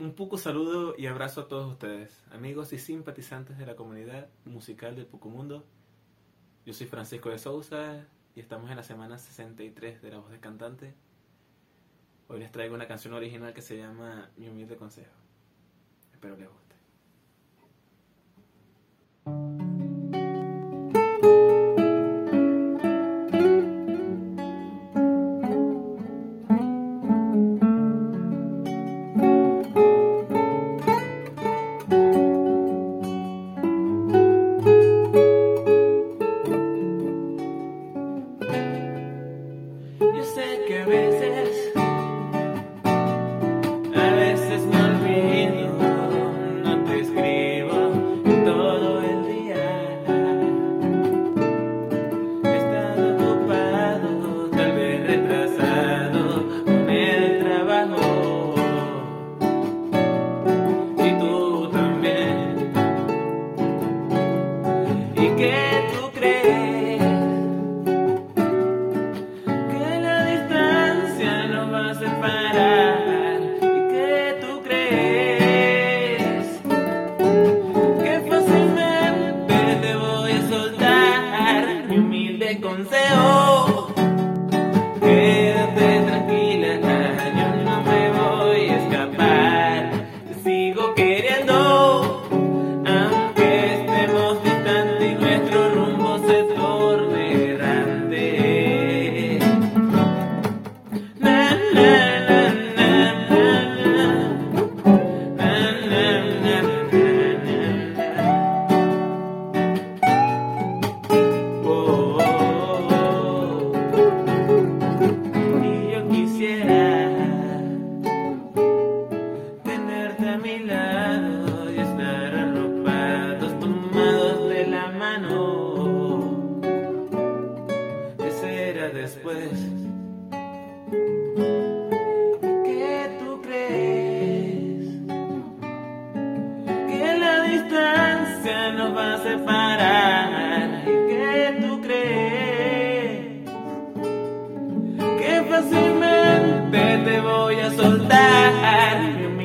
Un poco saludo y abrazo a todos ustedes, amigos y simpatizantes de la comunidad musical del Pucumundo. Yo soy Francisco de Sousa y estamos en la semana 63 de La Voz del Cantante. Hoy les traigo una canción original que se llama Mi humilde consejo. Espero les guste. Detrás ¿Qué tú crees? Que la distancia nos va a separar. ¿Qué tú crees? que fácilmente te voy a soltar